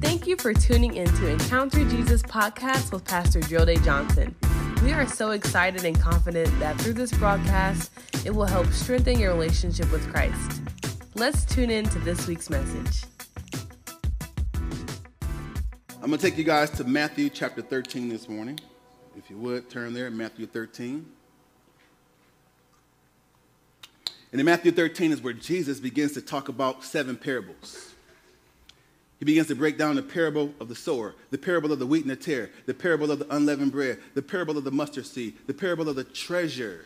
Thank you for tuning in to Encounter Jesus podcast with Pastor Joe Johnson. We are so excited and confident that through this broadcast, it will help strengthen your relationship with Christ. Let's tune in to this week's message. I'm going to take you guys to Matthew chapter 13 this morning. If you would, turn there, Matthew 13. And in Matthew 13 is where Jesus begins to talk about seven parables. He begins to break down the parable of the sower, the parable of the wheat and the tare, the parable of the unleavened bread, the parable of the mustard seed, the parable of the treasure,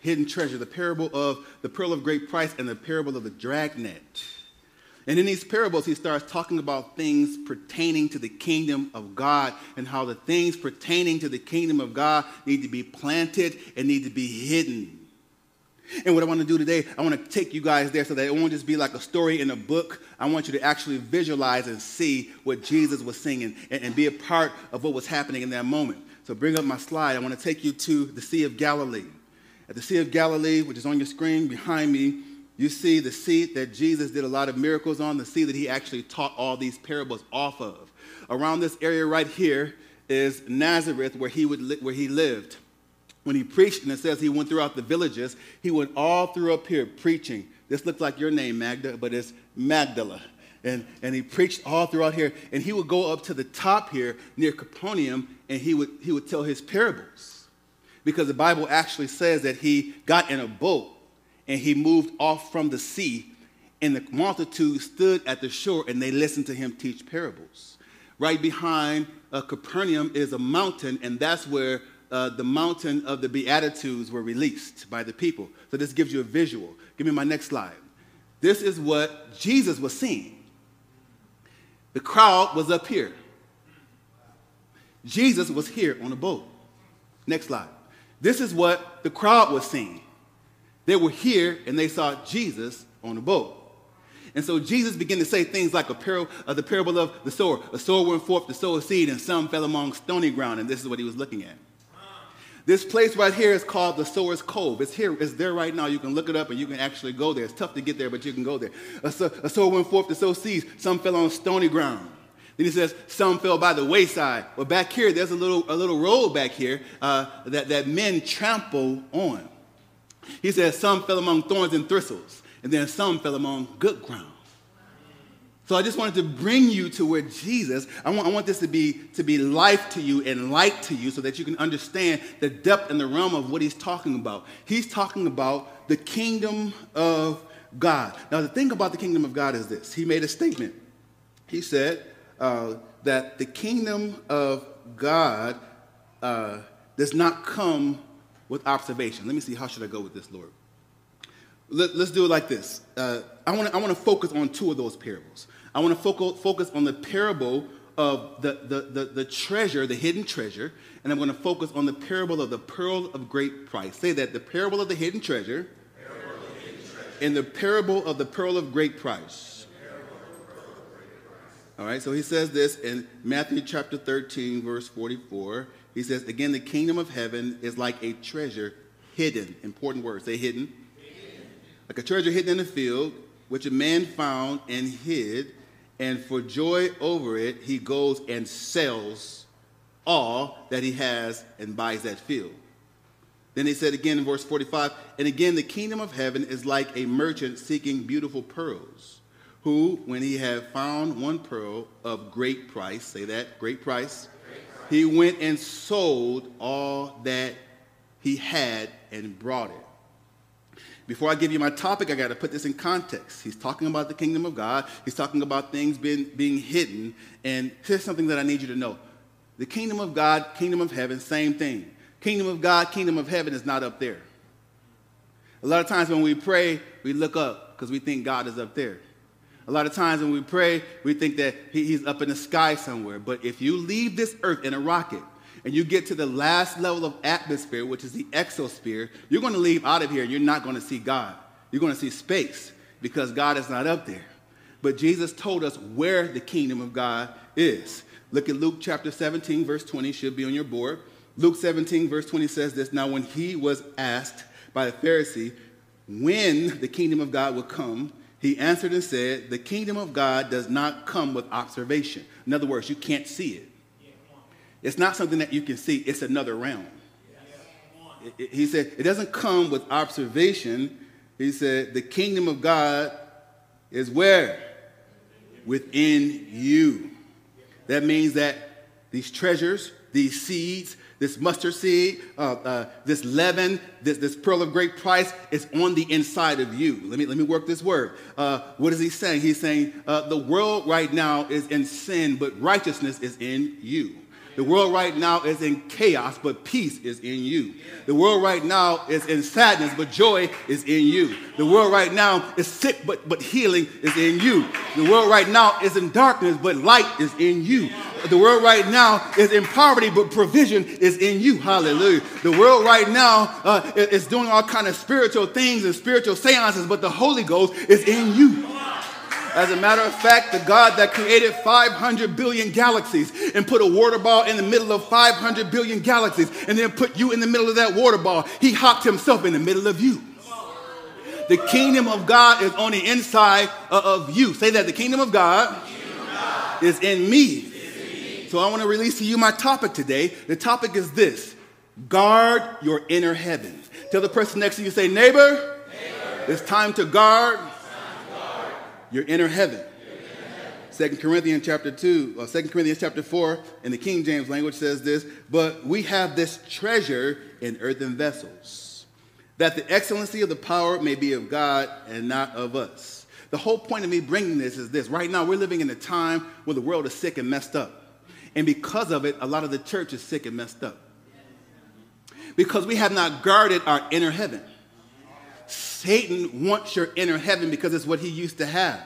hidden treasure, the parable of the pearl of great price, and the parable of the dragnet. And in these parables, he starts talking about things pertaining to the kingdom of God and how the things pertaining to the kingdom of God need to be planted and need to be hidden. And what I want to do today, I want to take you guys there so that it won't just be like a story in a book. I want you to actually visualize and see what Jesus was singing and, and be a part of what was happening in that moment. So bring up my slide. I want to take you to the Sea of Galilee. At the Sea of Galilee, which is on your screen behind me, you see the sea that Jesus did a lot of miracles on, the sea that he actually taught all these parables off of. Around this area right here is Nazareth, where he, would li- where he lived when he preached, and it says he went throughout the villages, he went all through up here preaching. This looks like your name, Magda, but it's Magdala. And, and he preached all throughout here. And he would go up to the top here near Capernaum and he would, he would tell his parables. Because the Bible actually says that he got in a boat and he moved off from the sea, and the multitude stood at the shore and they listened to him teach parables. Right behind uh, Capernaum is a mountain, and that's where uh, the mountain of the Beatitudes were released by the people. So this gives you a visual. Give me my next slide. This is what Jesus was seeing. The crowd was up here. Jesus was here on a boat. Next slide. This is what the crowd was seeing. They were here and they saw Jesus on a boat. And so Jesus began to say things like a parable, uh, the parable of the sower. A sower went forth to sow a seed, and some fell among stony ground. And this is what he was looking at. This place right here is called the Sower's Cove. It's here, it's there right now. You can look it up and you can actually go there. It's tough to get there, but you can go there. A, a sower went forth to sow seeds. Some fell on stony ground. Then he says, some fell by the wayside. Well, back here, there's a little, a little road back here uh, that, that men trample on. He says, some fell among thorns and thistles, and then some fell among good ground. So I just wanted to bring you to where Jesus, I want, I want this to be, to be life to you and light to you so that you can understand the depth and the realm of what he's talking about. He's talking about the kingdom of God. Now, the thing about the kingdom of God is this He made a statement. He said uh, that the kingdom of God uh, does not come with observation. Let me see, how should I go with this, Lord? Let, us do it like this. Uh, I want to I wanna focus on two of those parables. I want to focus, focus on the parable of the, the, the, the, treasure, the hidden treasure, and I'm going to focus on the parable of the pearl of great price. Say that the parable of the hidden treasure, the hidden treasure. and the parable of the pearl of great price. All right, so he says this in Matthew chapter 13, verse 44. He says, Again, the kingdom of heaven is like a treasure hidden. Important word, say hidden. hidden. Like a treasure hidden in the field, which a man found and hid and for joy over it, he goes and sells all that he has and buys that field. Then he said again in verse 45, and again, the kingdom of heaven is like a merchant seeking beautiful pearls, who, when he had found one pearl of great price, say that, great price, great price. he went and sold all that he had and brought it before I give you my topic, I got to put this in context. He's talking about the kingdom of God. He's talking about things being, being hidden. And here's something that I need you to know. The kingdom of God, kingdom of heaven, same thing. Kingdom of God, kingdom of heaven is not up there. A lot of times when we pray, we look up because we think God is up there. A lot of times when we pray, we think that he's up in the sky somewhere. But if you leave this earth in a rocket, and you get to the last level of atmosphere, which is the exosphere, you're going to leave out of here and you're not going to see God. You're going to see space because God is not up there. But Jesus told us where the kingdom of God is. Look at Luke chapter 17, verse 20, should be on your board. Luke 17, verse 20 says this Now, when he was asked by the Pharisee when the kingdom of God would come, He answered and said, The kingdom of God does not come with observation. In other words, you can't see it. It's not something that you can see, it's another realm. He said, It doesn't come with observation. He said, The kingdom of God is where? Within you. That means that these treasures, these seeds, this mustard seed, uh, uh, this leaven, this, this pearl of great price is on the inside of you. Let me, let me work this word. Uh, what is he saying? He's saying uh, the world right now is in sin, but righteousness is in you. The world right now is in chaos, but peace is in you. The world right now is in sadness, but joy is in you. The world right now is sick, but, but healing is in you. The world right now is in darkness, but light is in you. The world right now is in poverty, but provision is in you. Hallelujah. The world right now uh, is doing all kind of spiritual things and spiritual seances, but the Holy Ghost is in you. As a matter of fact, the God that created 500 billion galaxies and put a water ball in the middle of 500 billion galaxies and then put you in the middle of that water ball, he hopped himself in the middle of you. The kingdom of God is on the inside of you. Say that the kingdom of God, kingdom of God is, in me. is in me. So I want to release to you my topic today. The topic is this guard your inner heaven. Tell the person next to you, say, neighbor, neighbor it's time to guard your inner heaven. Second Corinthians chapter 2, uh, or 2 Corinthians chapter 4 in the King James language says this, but we have this treasure in earthen vessels, that the excellency of the power may be of God and not of us. The whole point of me bringing this is this. Right now, we're living in a time where the world is sick and messed up. And because of it, a lot of the church is sick and messed up. Because we have not guarded our inner heaven. Satan wants your inner heaven because it's what he used to have.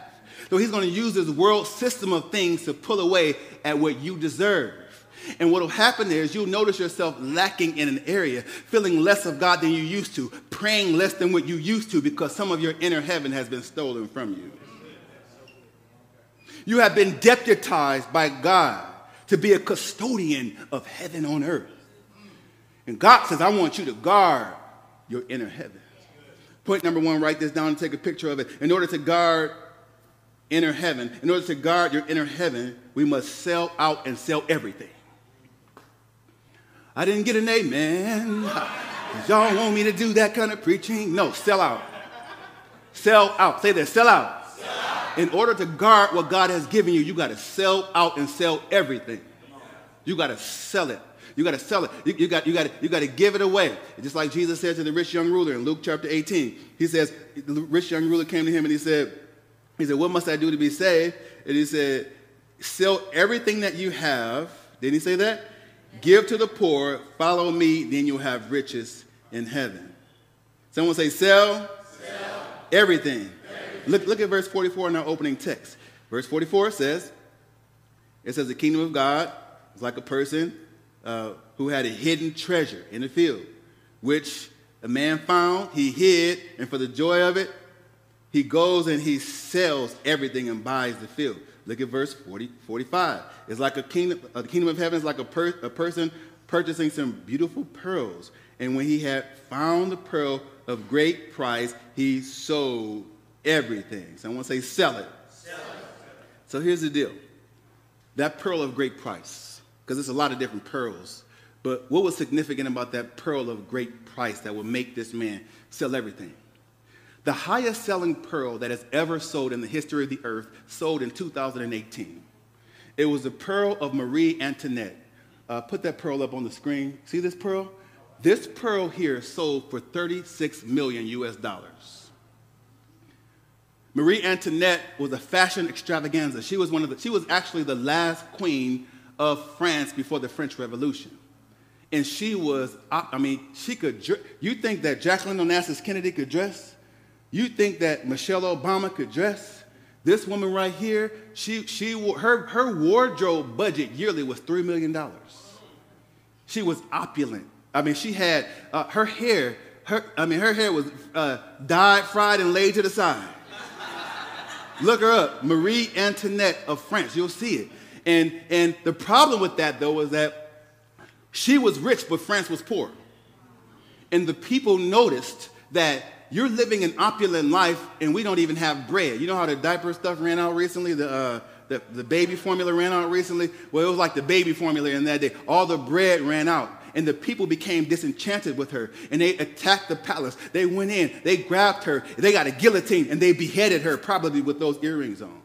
So he's going to use this world system of things to pull away at what you deserve. And what will happen is you'll notice yourself lacking in an area, feeling less of God than you used to, praying less than what you used to because some of your inner heaven has been stolen from you. You have been deputized by God to be a custodian of heaven on earth. And God says, I want you to guard your inner heaven. Point number one, write this down and take a picture of it. In order to guard inner heaven, in order to guard your inner heaven, we must sell out and sell everything. I didn't get an amen. Y'all want me to do that kind of preaching? No, sell out. Sell out. Say that, sell out. sell out. In order to guard what God has given you, you got to sell out and sell everything. You got to sell it. You got to sell it. You, you, got, you, got, you got to give it away. Just like Jesus said to the rich young ruler in Luke chapter 18. He says, the rich young ruler came to him and he said, he said, what must I do to be saved? And he said, sell everything that you have. Didn't he say that? Give to the poor, follow me, then you'll have riches in heaven. Someone say, sell, sell. Everything. everything. Look, look at verse 44 in our opening text. Verse 44 says, it says, the kingdom of God is like a person uh, who had a hidden treasure in the field, which a man found, he hid, and for the joy of it, he goes and he sells everything and buys the field. Look at verse 40, 45. It's like a kingdom, a kingdom of heaven is like a, per, a person purchasing some beautiful pearls. And when he had found the pearl of great price, he sold everything. Someone say, sell it. Sell it. So here's the deal that pearl of great price because it's a lot of different pearls. But what was significant about that pearl of great price that would make this man sell everything? The highest selling pearl that has ever sold in the history of the earth sold in 2018. It was the pearl of Marie Antoinette. Uh, put that pearl up on the screen. See this pearl? This pearl here sold for 36 million US dollars. Marie Antoinette was a fashion extravaganza. She was one of the, she was actually the last queen of France before the French Revolution. And she was, I mean, she could, you think that Jacqueline Onassis Kennedy could dress? You think that Michelle Obama could dress? This woman right here, she, she, her, her wardrobe budget yearly was $3 million. She was opulent. I mean, she had uh, her hair, her, I mean, her hair was uh, dyed, fried, and laid to the side. Look her up, Marie Antoinette of France. You'll see it. And, and the problem with that, though, was that she was rich, but France was poor. And the people noticed that you're living an opulent life and we don't even have bread. You know how the diaper stuff ran out recently? The, uh, the, the baby formula ran out recently? Well, it was like the baby formula in that day. All the bread ran out and the people became disenchanted with her and they attacked the palace. They went in, they grabbed her, they got a guillotine and they beheaded her, probably with those earrings on.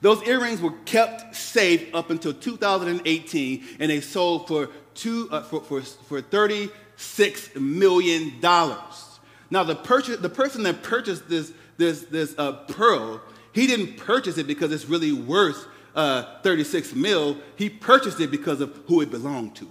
Those earrings were kept safe up until 2018 and they sold for, two, uh, for, for, for $36 million. Now, the, purchase, the person that purchased this, this, this uh, pearl, he didn't purchase it because it's really worth uh, 36 mil. He purchased it because of who it belonged to.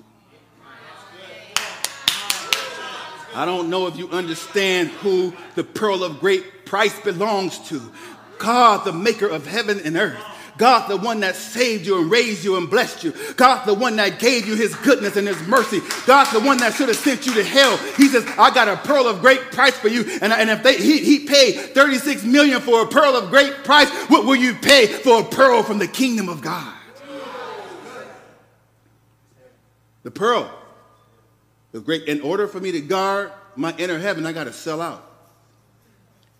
I don't know if you understand who the pearl of great price belongs to. God, the maker of heaven and earth. God, the one that saved you and raised you and blessed you. God, the one that gave you his goodness and his mercy. God, the one that should have sent you to hell. He says, I got a pearl of great price for you. And, and if they, he, he paid 36 million for a pearl of great price, what will you pay for a pearl from the kingdom of God? The pearl. The great, in order for me to guard my inner heaven, I got to sell out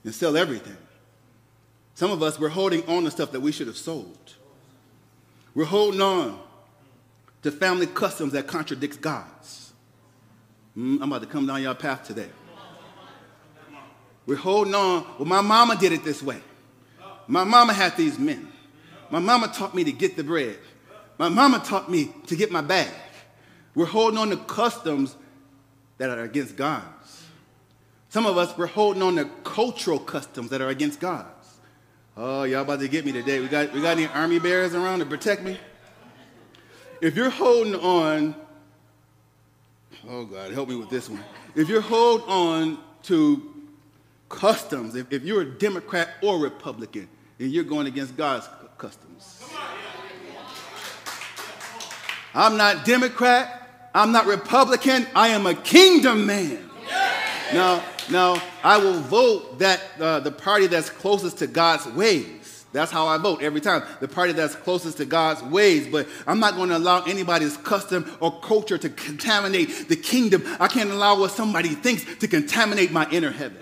and sell everything. Some of us, we're holding on to stuff that we should have sold. We're holding on to family customs that contradicts God's. Mm, I'm about to come down your path today. We're holding on. Well, my mama did it this way. My mama had these men. My mama taught me to get the bread. My mama taught me to get my bag. We're holding on to customs that are against God's. Some of us, we're holding on to cultural customs that are against God's. Oh, y'all about to get me today. We got, we got any armor bearers around to protect me? If you're holding on, oh God, help me with this one. If you're holding on to customs, if, if you're a Democrat or Republican, then you're going against God's customs. I'm not Democrat. I'm not Republican. I am a kingdom man. Now, now, I will vote that uh, the party that's closest to God's ways. That's how I vote every time. The party that's closest to God's ways. But I'm not going to allow anybody's custom or culture to contaminate the kingdom. I can't allow what somebody thinks to contaminate my inner heaven.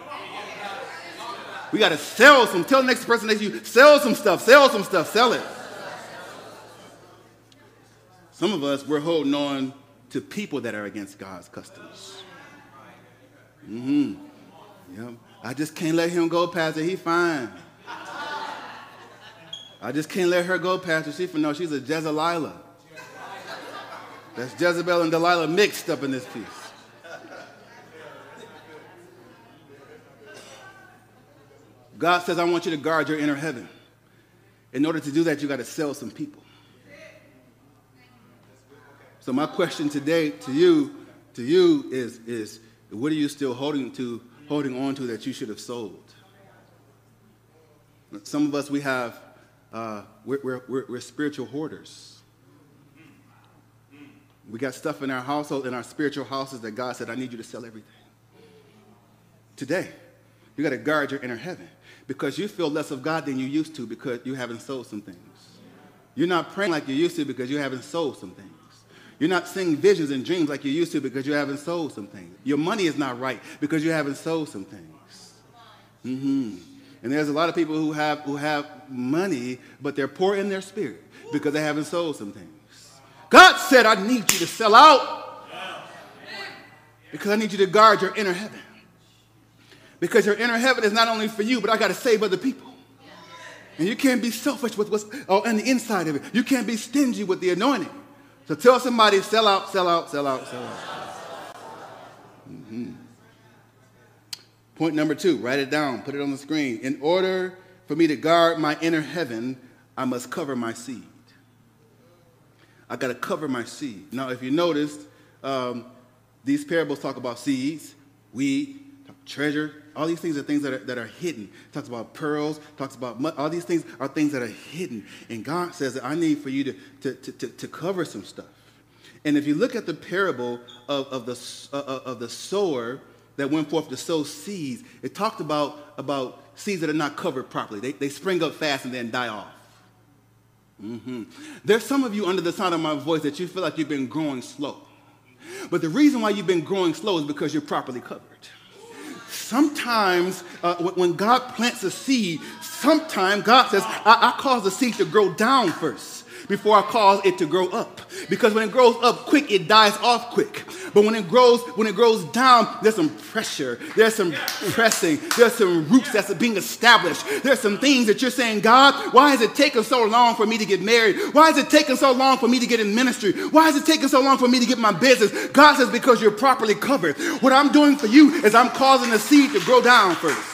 We got to sell some. Tell the next person that you sell some stuff. Sell some stuff. Sell it. Some of us, we're holding on to people that are against God's customs. Mm-hmm. Yep. I just can't let him go, Pastor. He fine. I just can't let her go, Pastor. She for no, she's a Jezelilah. That's Jezebel and Delilah mixed up in this piece. God says, I want you to guard your inner heaven. In order to do that, you got to sell some people. So my question today to you, to you is, is what are you still holding to holding on to that you should have sold. Some of us, we have, uh, we're, we're, we're, we're spiritual hoarders. We got stuff in our household, in our spiritual houses that God said, I need you to sell everything. Today, you got to guard your inner heaven because you feel less of God than you used to because you haven't sold some things. You're not praying like you used to because you haven't sold some things. You're not seeing visions and dreams like you used to because you haven't sold some things. Your money is not right because you haven't sold some things. Mm-hmm. And there's a lot of people who have, who have money, but they're poor in their spirit because they haven't sold some things. God said, I need you to sell out because I need you to guard your inner heaven. Because your inner heaven is not only for you, but I got to save other people. And you can't be selfish with what's on the inside of it. You can't be stingy with the anointing. So tell somebody, sell out, sell out, sell out, sell out. Mm-hmm. Point number two, write it down, put it on the screen. In order for me to guard my inner heaven, I must cover my seed. I got to cover my seed. Now, if you noticed, um, these parables talk about seeds, weed, treasure, all these things are things that are, that are hidden. It talks about pearls, talks about mud. All these things are things that are hidden. And God says that I need for you to, to, to, to, to cover some stuff. And if you look at the parable of, of, the, uh, uh, of the sower that went forth to sow seeds, it talked about, about seeds that are not covered properly. They, they spring up fast and then die off. Mm-hmm. There's some of you under the sound of my voice that you feel like you've been growing slow. But the reason why you've been growing slow is because you're properly covered sometimes uh, when God plants a seed, sometimes God says, I, I cause the seed to grow down first before I cause it to grow up. Because when it grows up quick, it dies off quick. But when it grows, when it grows down, there's some pressure, there's some pressing, there's some roots that's being established. There's some things that you're saying, God, why is it taking so long for me to get married? Why is it taking so long for me to get in ministry? Why is it taking so long for me to get my business? God says, because you're properly covered. What I'm doing for you is I'm causing the seed to grow down first.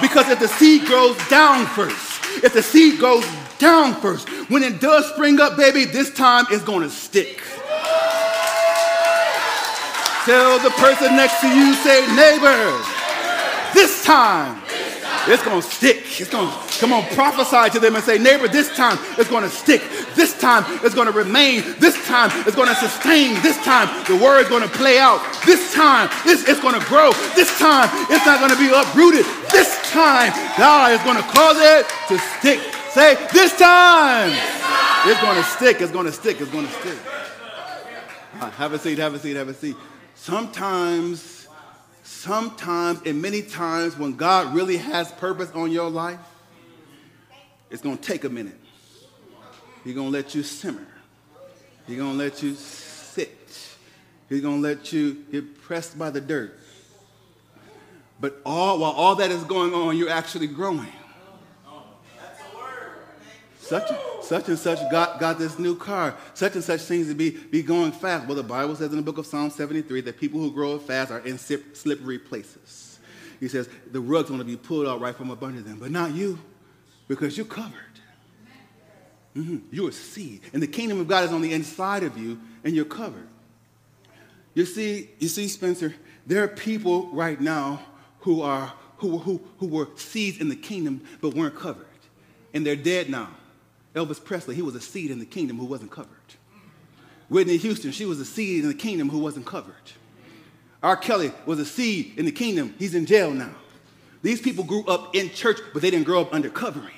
Because if the seed grows down first, if the seed goes down first. When it does spring up, baby, this time it's going to stick. Tell the person next to you, say, neighbor, this time it's to stick. It's to, come on, prophesy to them and say, neighbor, this time it's to stick. This time it's to remain. This time it's to sustain. This time the word is to play out. This time it's, it's to grow. This time it's not to be uprooted. This time God is to cause it to stick. Say, this time. This time. It's to stick. It's to stick. It's to stick. Right, have a seat, have a seat, have a seat. Sometimes, sometimes, and many times when God really has purpose on your life, it's going to take a minute. He's going to let you simmer. He's going to let you sit. He's going to let you get pressed by the dirt. But all, while all that is going on, you're actually growing. Such, such and such got, got this new car. Such and such seems to be, be going fast. Well, the Bible says in the book of Psalm 73 that people who grow fast are in slippery places. He says the rug's going to be pulled out right from under them, but not you, because you're covered. Mm-hmm. You're a seed. And the kingdom of God is on the inside of you, and you're covered. You see, you see, Spencer, there are people right now who are who, who, who were seeds in the kingdom but weren't covered. And they're dead now. Elvis Presley, he was a seed in the kingdom who wasn't covered. Whitney Houston, she was a seed in the kingdom who wasn't covered. R. Kelly was a seed in the kingdom. He's in jail now. These people grew up in church, but they didn't grow up under covering.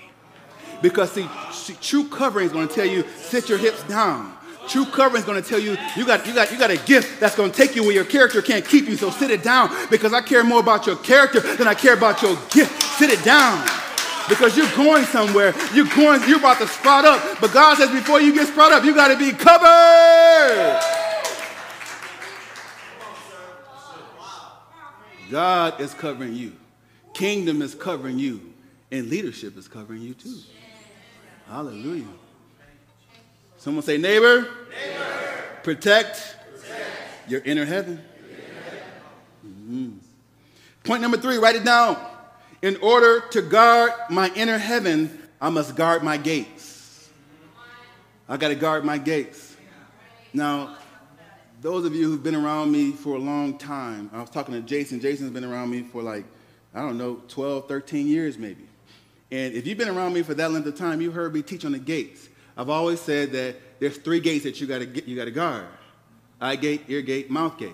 Because, see, true covering is going to tell you, sit your hips down. True covering is going to tell you, you got, you, got, you got a gift that's going to take you where your character can't keep you. So sit it down because I care more about your character than I care about your gift. Sit it down because you're going somewhere. You're going, you're about to sprout up. But God says before you get sprout up, you got to be covered. God is covering you. Kingdom is covering you. And leadership is covering you too. Hallelujah. Someone say, neighbor, neighbor. Protect, protect, your inner heaven. Mm-hmm. Point number three, write it down. In order to guard my inner heaven, I must guard my gates. I got to guard my gates. Now, those of you who've been around me for a long time, I was talking to Jason. Jason's been around me for like, I don't know, 12, 13 years maybe. And if you've been around me for that length of time, you heard me teach on the gates. I've always said that there's three gates that you got to you got to guard: eye gate, ear gate, mouth gate.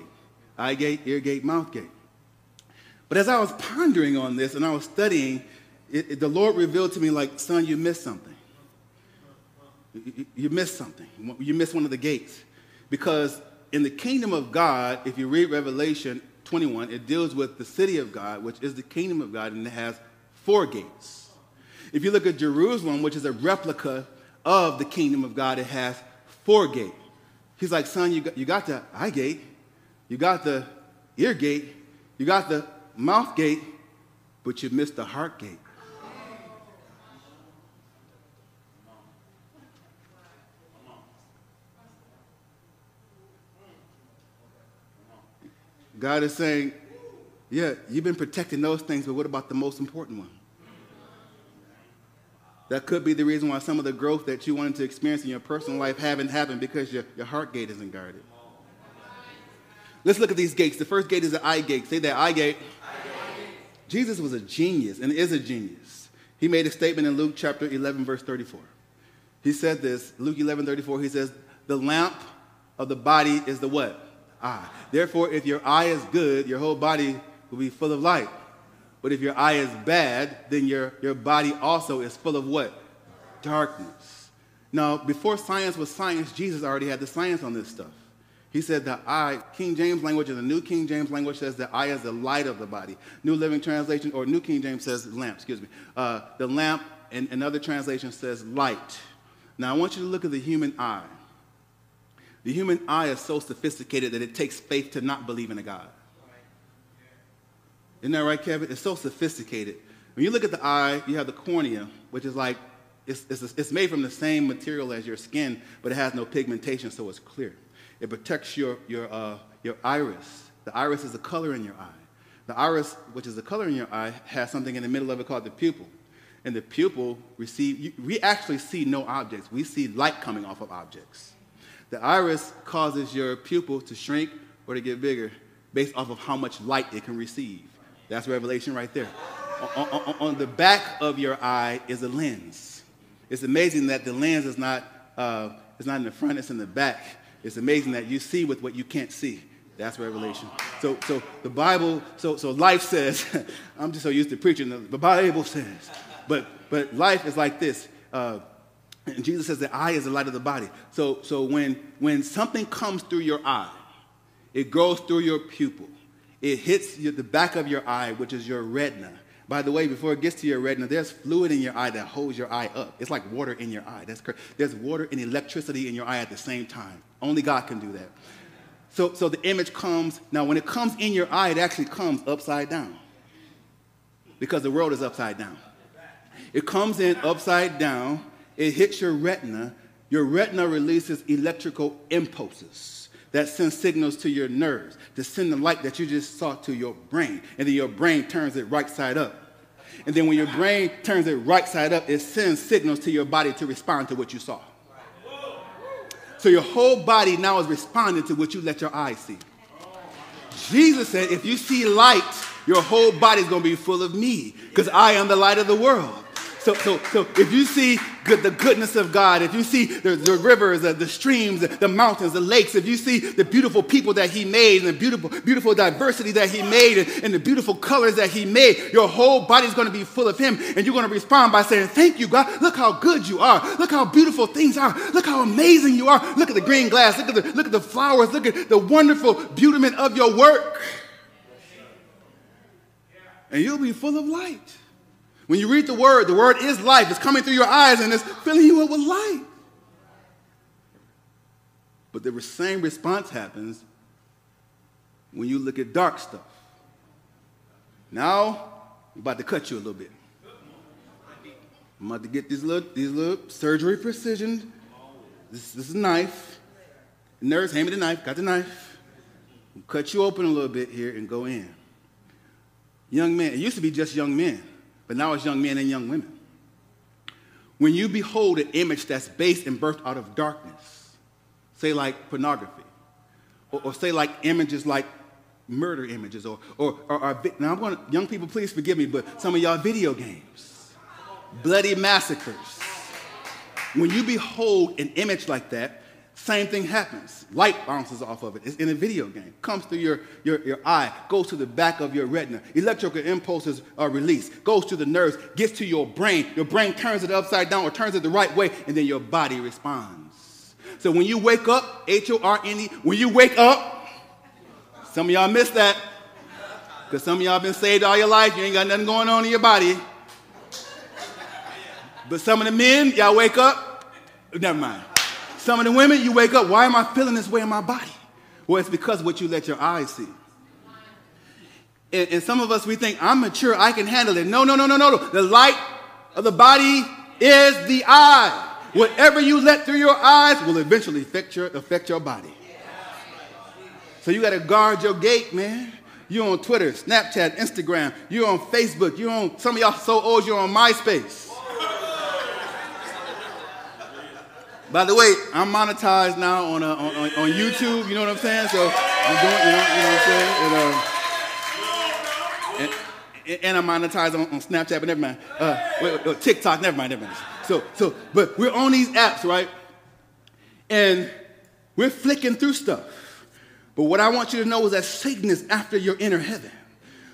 Eye gate, ear gate, mouth gate. But as I was pondering on this and I was studying, it, it, the Lord revealed to me, like, son, you missed something. You, you missed something. You missed one of the gates. Because in the kingdom of God, if you read Revelation 21, it deals with the city of God, which is the kingdom of God, and it has four gates. If you look at Jerusalem, which is a replica of the kingdom of God, it has four gates. He's like, son, you got, you got the eye gate, you got the ear gate, you got the mouth gate, but you missed the heart gate. God is saying, yeah, you've been protecting those things, but what about the most important one? That could be the reason why some of the growth that you wanted to experience in your personal life haven't happened because your, your heart gate isn't guarded. Let's look at these gates. The first gate is the eye gate. Say that eye gate. Jesus was a genius and is a genius. He made a statement in Luke chapter 11, verse 34. He said this, Luke 11, 34, he says, the lamp of the body is the what? Eye. Therefore, if your eye is good, your whole body will be full of light. But if your eye is bad, then your, your body also is full of what? Darkness. Now, before science was science, Jesus already had the science on this stuff. He said the eye, King James language and the New King James language says the eye is the light of the body. New Living Translation, or New King James says lamp, excuse me. Uh, the lamp, and another translation says light. Now I want you to look at the human eye. The human eye is so sophisticated that it takes faith to not believe in a God. Isn't that right, Kevin? It's so sophisticated. When you look at the eye, you have the cornea, which is like, it's, it's, it's made from the same material as your skin, but it has no pigmentation, so it's clear. It protects your, your, uh, your iris. The iris is the color in your eye. The iris, which is the color in your eye, has something in the middle of it called the pupil. And the pupil receive, we actually see no objects. We see light coming off of objects. The iris causes your pupil to shrink or to get bigger based off of how much light it can receive. That's revelation right there. On, on, on the back of your eye is a lens. It's amazing that the lens is not, uh, it's not in the front, it's in the back. It's amazing that you see with what you can't see. That's revelation. So, so the Bible, so, so life says, I'm just so used to preaching, the Bible says, but, but life is like this. Uh, and Jesus says the eye is the light of the body. So, so when, when something comes through your eye, it goes through your pupil. It hits the back of your eye, which is your retina. By the way, before it gets to your retina, there's fluid in your eye that holds your eye up. It's like water in your eye. That's correct. There's water and electricity in your eye at the same time. Only God can do that. So, so the image comes, now when it comes in your eye, it actually comes upside down because the world is upside down. It comes in upside down, it hits your retina. Your retina releases electrical impulses that send signals to your nerves to send the light that you just saw to your brain. And then your brain turns it right side up. And then when your brain turns it right side up, it sends signals to your body to respond to what you saw. So your whole body now is responding to what you let your eyes see. Jesus said, if you see light, your whole body is going to be full of me because I am the light of the world. So, so, so if you see good, the goodness of God, if you see the, the rivers, the, the streams, the mountains, the lakes, if you see the beautiful people that He made and the beautiful, beautiful diversity that He made and, and the beautiful colors that He made, your whole body is going to be full of Him. And you're going to respond by saying, Thank you, God. Look how good you are. Look how beautiful things are. Look how amazing you are. Look at the green glass. Look at the, look at the flowers. Look at the wonderful beauty of your work. And you'll be full of light. When you read the word, the word is life. It's coming through your eyes and it's filling you up with light. But the same response happens when you look at dark stuff. Now, I'm about to cut you a little bit. I'm about to get these little, these little surgery precision. This, this is a knife. nurse, hand me the knife. Got the knife. I'll cut you open a little bit here and go in. Young man, It used to be just young men but now it's young men and young women. When you behold an image that's based and birthed out of darkness, say like pornography, or, or say like images like murder images, or, or, or, or now I'm going to, young people, please forgive me, but some of y'all video games, bloody massacres. When you behold an image like that, same thing happens. Light bounces off of it. It's in a video game. Comes through your, your, your eye, goes to the back of your retina. Electrical impulses are released, goes to the nerves, gets to your brain. Your brain turns it upside down or turns it the right way, and then your body responds. So when you wake up, H O R N E, when you wake up, some of y'all missed that. Because some of y'all been saved all your life, you ain't got nothing going on in your body. But some of the men, y'all wake up, never mind. Some of the women, you wake up, why am I feeling this way in my body? Well, it's because what you let your eyes see. And, and, some of us, we think, I'm mature, I can handle it. No, no, no, no, no. The light of the body is the eye. Whatever you let through your eyes will eventually affect your, affect your body. So you got to guard your gate, man. You're on Twitter, Snapchat, Instagram. You're on Facebook. You're on, some of y'all so old, you're on MySpace. By the way, I'm monetized now on, uh, on, on, on, YouTube, you know what I'm saying? So I'm doing, you know, you know what I'm saying? And, uh, and, and, I'm monetized on, on Snapchat, but never mind. Uh, wait, wait, TikTok, never mind, never mind. So, so, but we're on these apps, right? And we're flicking through stuff. But what I want you to know is that Satan is after your inner heaven.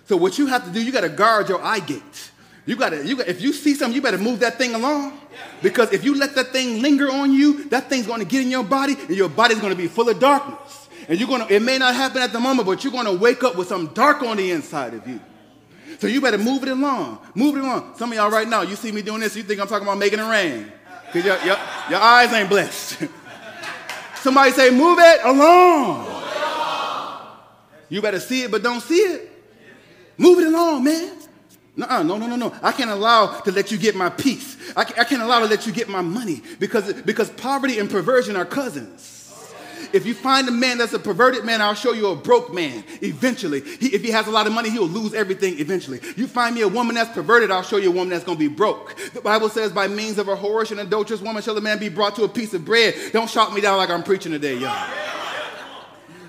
So what you have to do, you got to guard your eye gate. You gotta, you got if you see something, you better move that thing along. Because if you let that thing linger on you, that thing's gonna get in your body and your body's gonna be full of darkness. And you're gonna, it may not happen at the moment, but you're gonna wake up with something dark on the inside of you. So you better move it along. Move it along. Some of y'all right now, you see me doing this, you think I'm talking about making it rain. Because your, your, your eyes ain't blessed. Somebody say, move it along. You better see it, but don't see it. Move it along, man. No, no, no, no, no. I can't allow to let you get my peace. I can't allow to let you get my money because, because poverty and perversion are cousins. If you find a man that's a perverted man, I'll show you a broke man eventually. He, if he has a lot of money, he'll lose everything eventually. You find me a woman that's perverted, I'll show you a woman that's going to be broke. The Bible says, by means of a whorish and adulterous woman shall a man be brought to a piece of bread. Don't shout me down like I'm preaching today, y'all.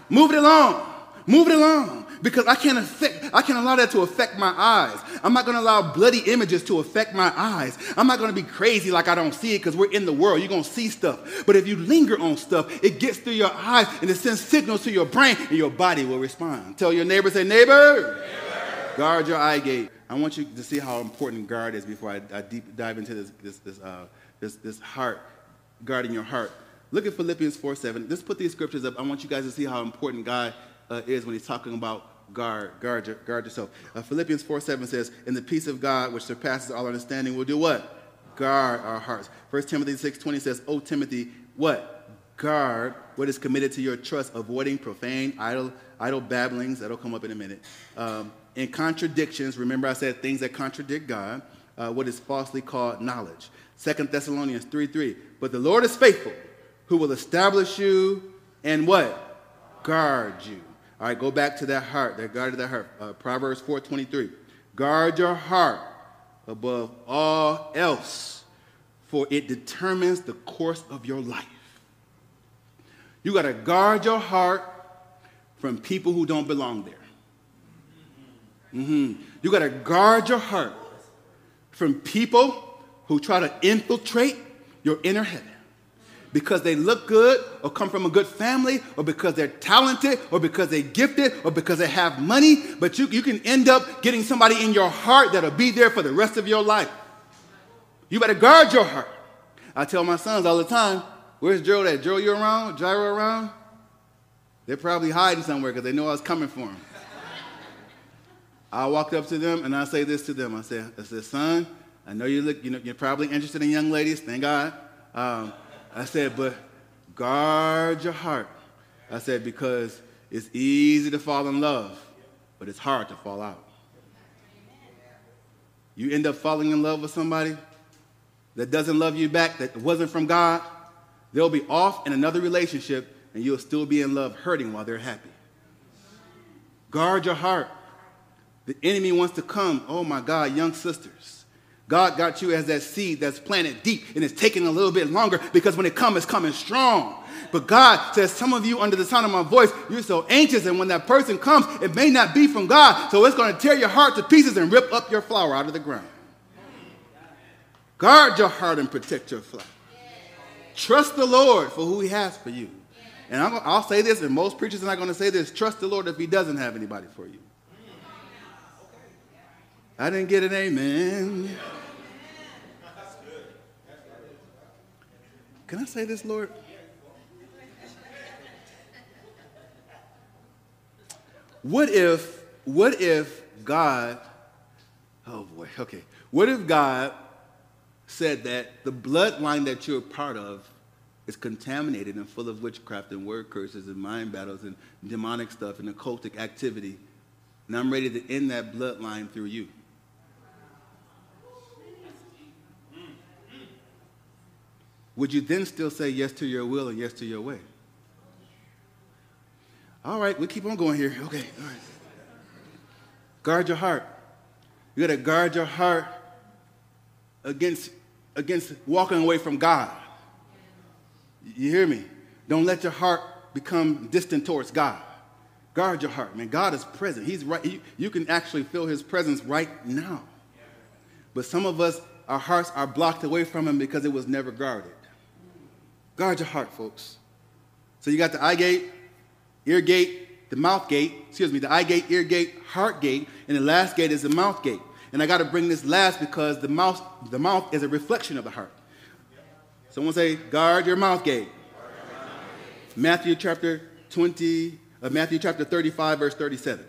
Move it along. Move it along because I can't affect, I can't allow that to affect my eyes. I'm not going to allow bloody images to affect my eyes. I'm not going to be crazy like I don't see it because we're in the world. You're going to see stuff. But if you linger on stuff, it gets through your eyes and it sends signals to your brain and your body will respond. Tell your neighbor, say, neighbor, neighbor. guard your eye gate. I want you to see how important guard is before I, I deep dive into this, this, this, uh, this, this heart, guarding your heart. Look at Philippians 4 7. Let's put these scriptures up. I want you guys to see how important God uh, is when he's talking about guard, guard, guard yourself. Uh, Philippians 4 7 says, In the peace of God, which surpasses all understanding, we'll do what? Guard our hearts. 1 Timothy 6 20 says, O Timothy, what? Guard what is committed to your trust, avoiding profane, idle, idle babblings. That'll come up in a minute. Um, in contradictions, remember I said things that contradict God, uh, what is falsely called knowledge. 2 Thessalonians 3 3. But the Lord is faithful, who will establish you and what? Guard you. All right, go back to that heart, that guard of that heart. Uh, Proverbs 4.23. Guard your heart above all else, for it determines the course of your life. You got to guard your heart from people who don't belong there. Mm-hmm. You got to guard your heart from people who try to infiltrate your inner heaven because they look good or come from a good family or because they're talented or because they're gifted or because they have money, but you, you can end up getting somebody in your heart that'll be there for the rest of your life. You better guard your heart. I tell my sons all the time, where's Joe at? Joe, you around? Gyro around? They're probably hiding somewhere because they know I was coming for them. I walked up to them and I say this to them. I said, I said, son, I know you look, you know, you're probably interested in young ladies, thank God. Um, I said, but guard your heart. I said, because it's easy to fall in love, but it's hard to fall out. You end up falling in love with somebody that doesn't love you back, that wasn't from God, they'll be off in another relationship and you'll still be in love, hurting while they're happy. Guard your heart. The enemy wants to come. Oh my God, young sisters. God got you as that seed that's planted deep and it's taking a little bit longer because when it comes, it's coming strong. But God says, some of you under the sound of my voice, you're so anxious, and when that person comes, it may not be from God, so it's going to tear your heart to pieces and rip up your flower out of the ground. Guard your heart and protect your flower. Trust the Lord for who He has for you. And i will say this, and most preachers are not going to say this trust the Lord if He doesn't have anybody for you. I didn't get an amen. Can I say this, Lord? What if, what if God, oh boy, okay. What if God said that the bloodline that you're a part of is contaminated and full of witchcraft and word curses and mind battles and demonic stuff and occultic activity, and I'm ready to end that bloodline through you? Would you then still say yes to your will and yes to your way? All right, we keep on going here. Okay, all right. Guard your heart. You got to guard your heart against, against walking away from God. You hear me? Don't let your heart become distant towards God. Guard your heart, man. God is present. He's right. You, you can actually feel his presence right now. But some of us, our hearts are blocked away from him because it was never guarded. Guard your heart, folks. So you got the eye gate, ear gate, the mouth gate, excuse me, the eye gate, ear gate, heart gate, and the last gate is the mouth gate. And I got to bring this last because the mouth, the mouth is a reflection of the heart. Someone say, guard your mouth gate. Matthew chapter 20, uh, Matthew chapter 35, verse 37.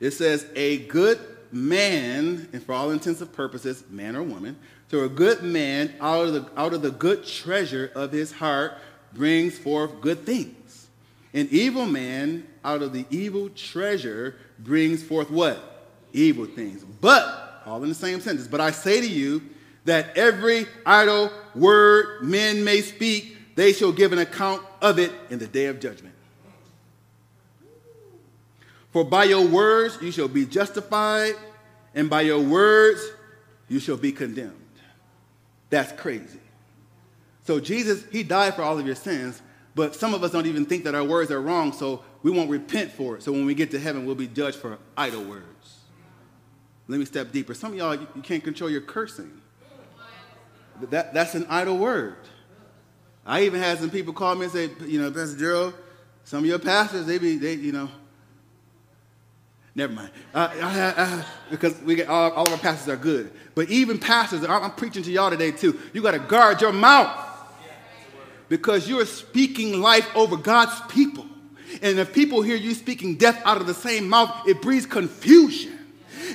It says, A good man, and for all intents and purposes, man or woman, so a good man out of the, out of the good treasure of his heart brings forth good things. An evil man out of the evil treasure brings forth what? Evil things. But, all in the same sentence, but I say to you that every idle word men may speak, they shall give an account of it in the day of judgment. For by your words you shall be justified, and by your words you shall be condemned. That's crazy. So Jesus, he died for all of your sins, but some of us don't even think that our words are wrong, so we won't repent for it. So when we get to heaven, we'll be judged for idle words. Let me step deeper. Some of y'all, you can't control your cursing. That, that's an idle word. I even had some people call me and say, you know, Pastor Gerald, some of your pastors, they be, they, you know, never mind. Uh, I, I, because we get, all, all, of our pastors are good. But even pastors, I'm preaching to y'all today too. You got to guard your mouth because you're speaking life over God's people. And if people hear you speaking death out of the same mouth, it breeds confusion.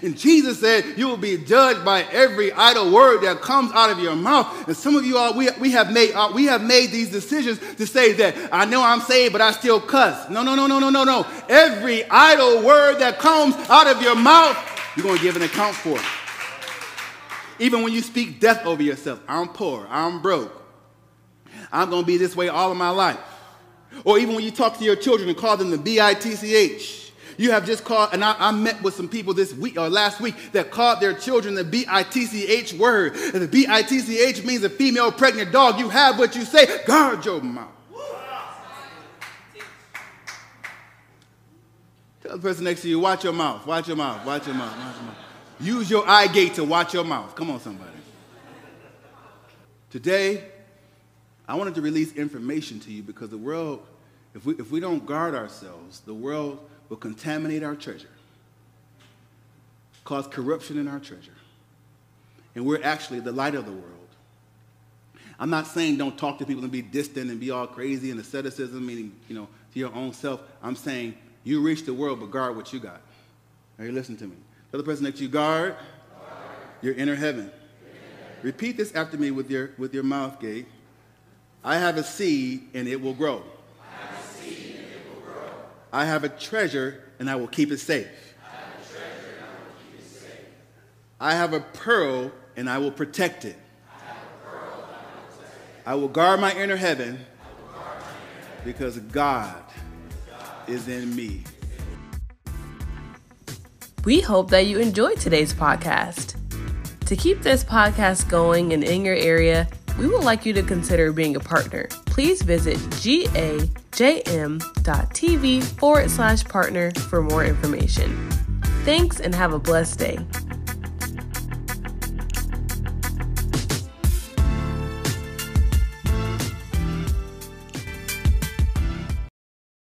And Jesus said, You will be judged by every idle word that comes out of your mouth. And some of you all, we, we, have made, uh, we have made these decisions to say that I know I'm saved, but I still cuss. No, no, no, no, no, no, no. Every idle word that comes out of your mouth, you're going to give an account for it. Even when you speak death over yourself, I'm poor, I'm broke, I'm going to be this way all of my life. Or even when you talk to your children and call them the B I T C H. You have just called, and I, I, met with some people this week or last week that called their children the B I T C H word. And the B I T C H means a female pregnant dog. You have what you say, guard your mouth. Tell the person next to you, watch your mouth, watch your mouth, watch your mouth, watch your mouth. Use your eye gate to watch your mouth. Come on, somebody. Today, I wanted to release information to you because the world, if we, if we don't guard ourselves, the world will contaminate our treasure, cause corruption in our treasure. And we're actually the light of the world. I'm not saying don't talk to people and be distant and be all crazy and asceticism, meaning, you know, to your own self. I'm saying you reach the world, but guard what you got. Are you listening to me? The person next you, guard, guard. your inner heaven. Inner heaven. Repeat this after me with your, with your mouth gate. I have a seed and it will grow. I have a treasure and I will keep it safe. I have a pearl and I will protect it. I will guard my inner heaven because God is in me. We hope that you enjoyed today's podcast. To keep this podcast going and in your area, we would like you to consider being a partner. Please visit gajm.tv forward slash partner for more information. Thanks and have a blessed day.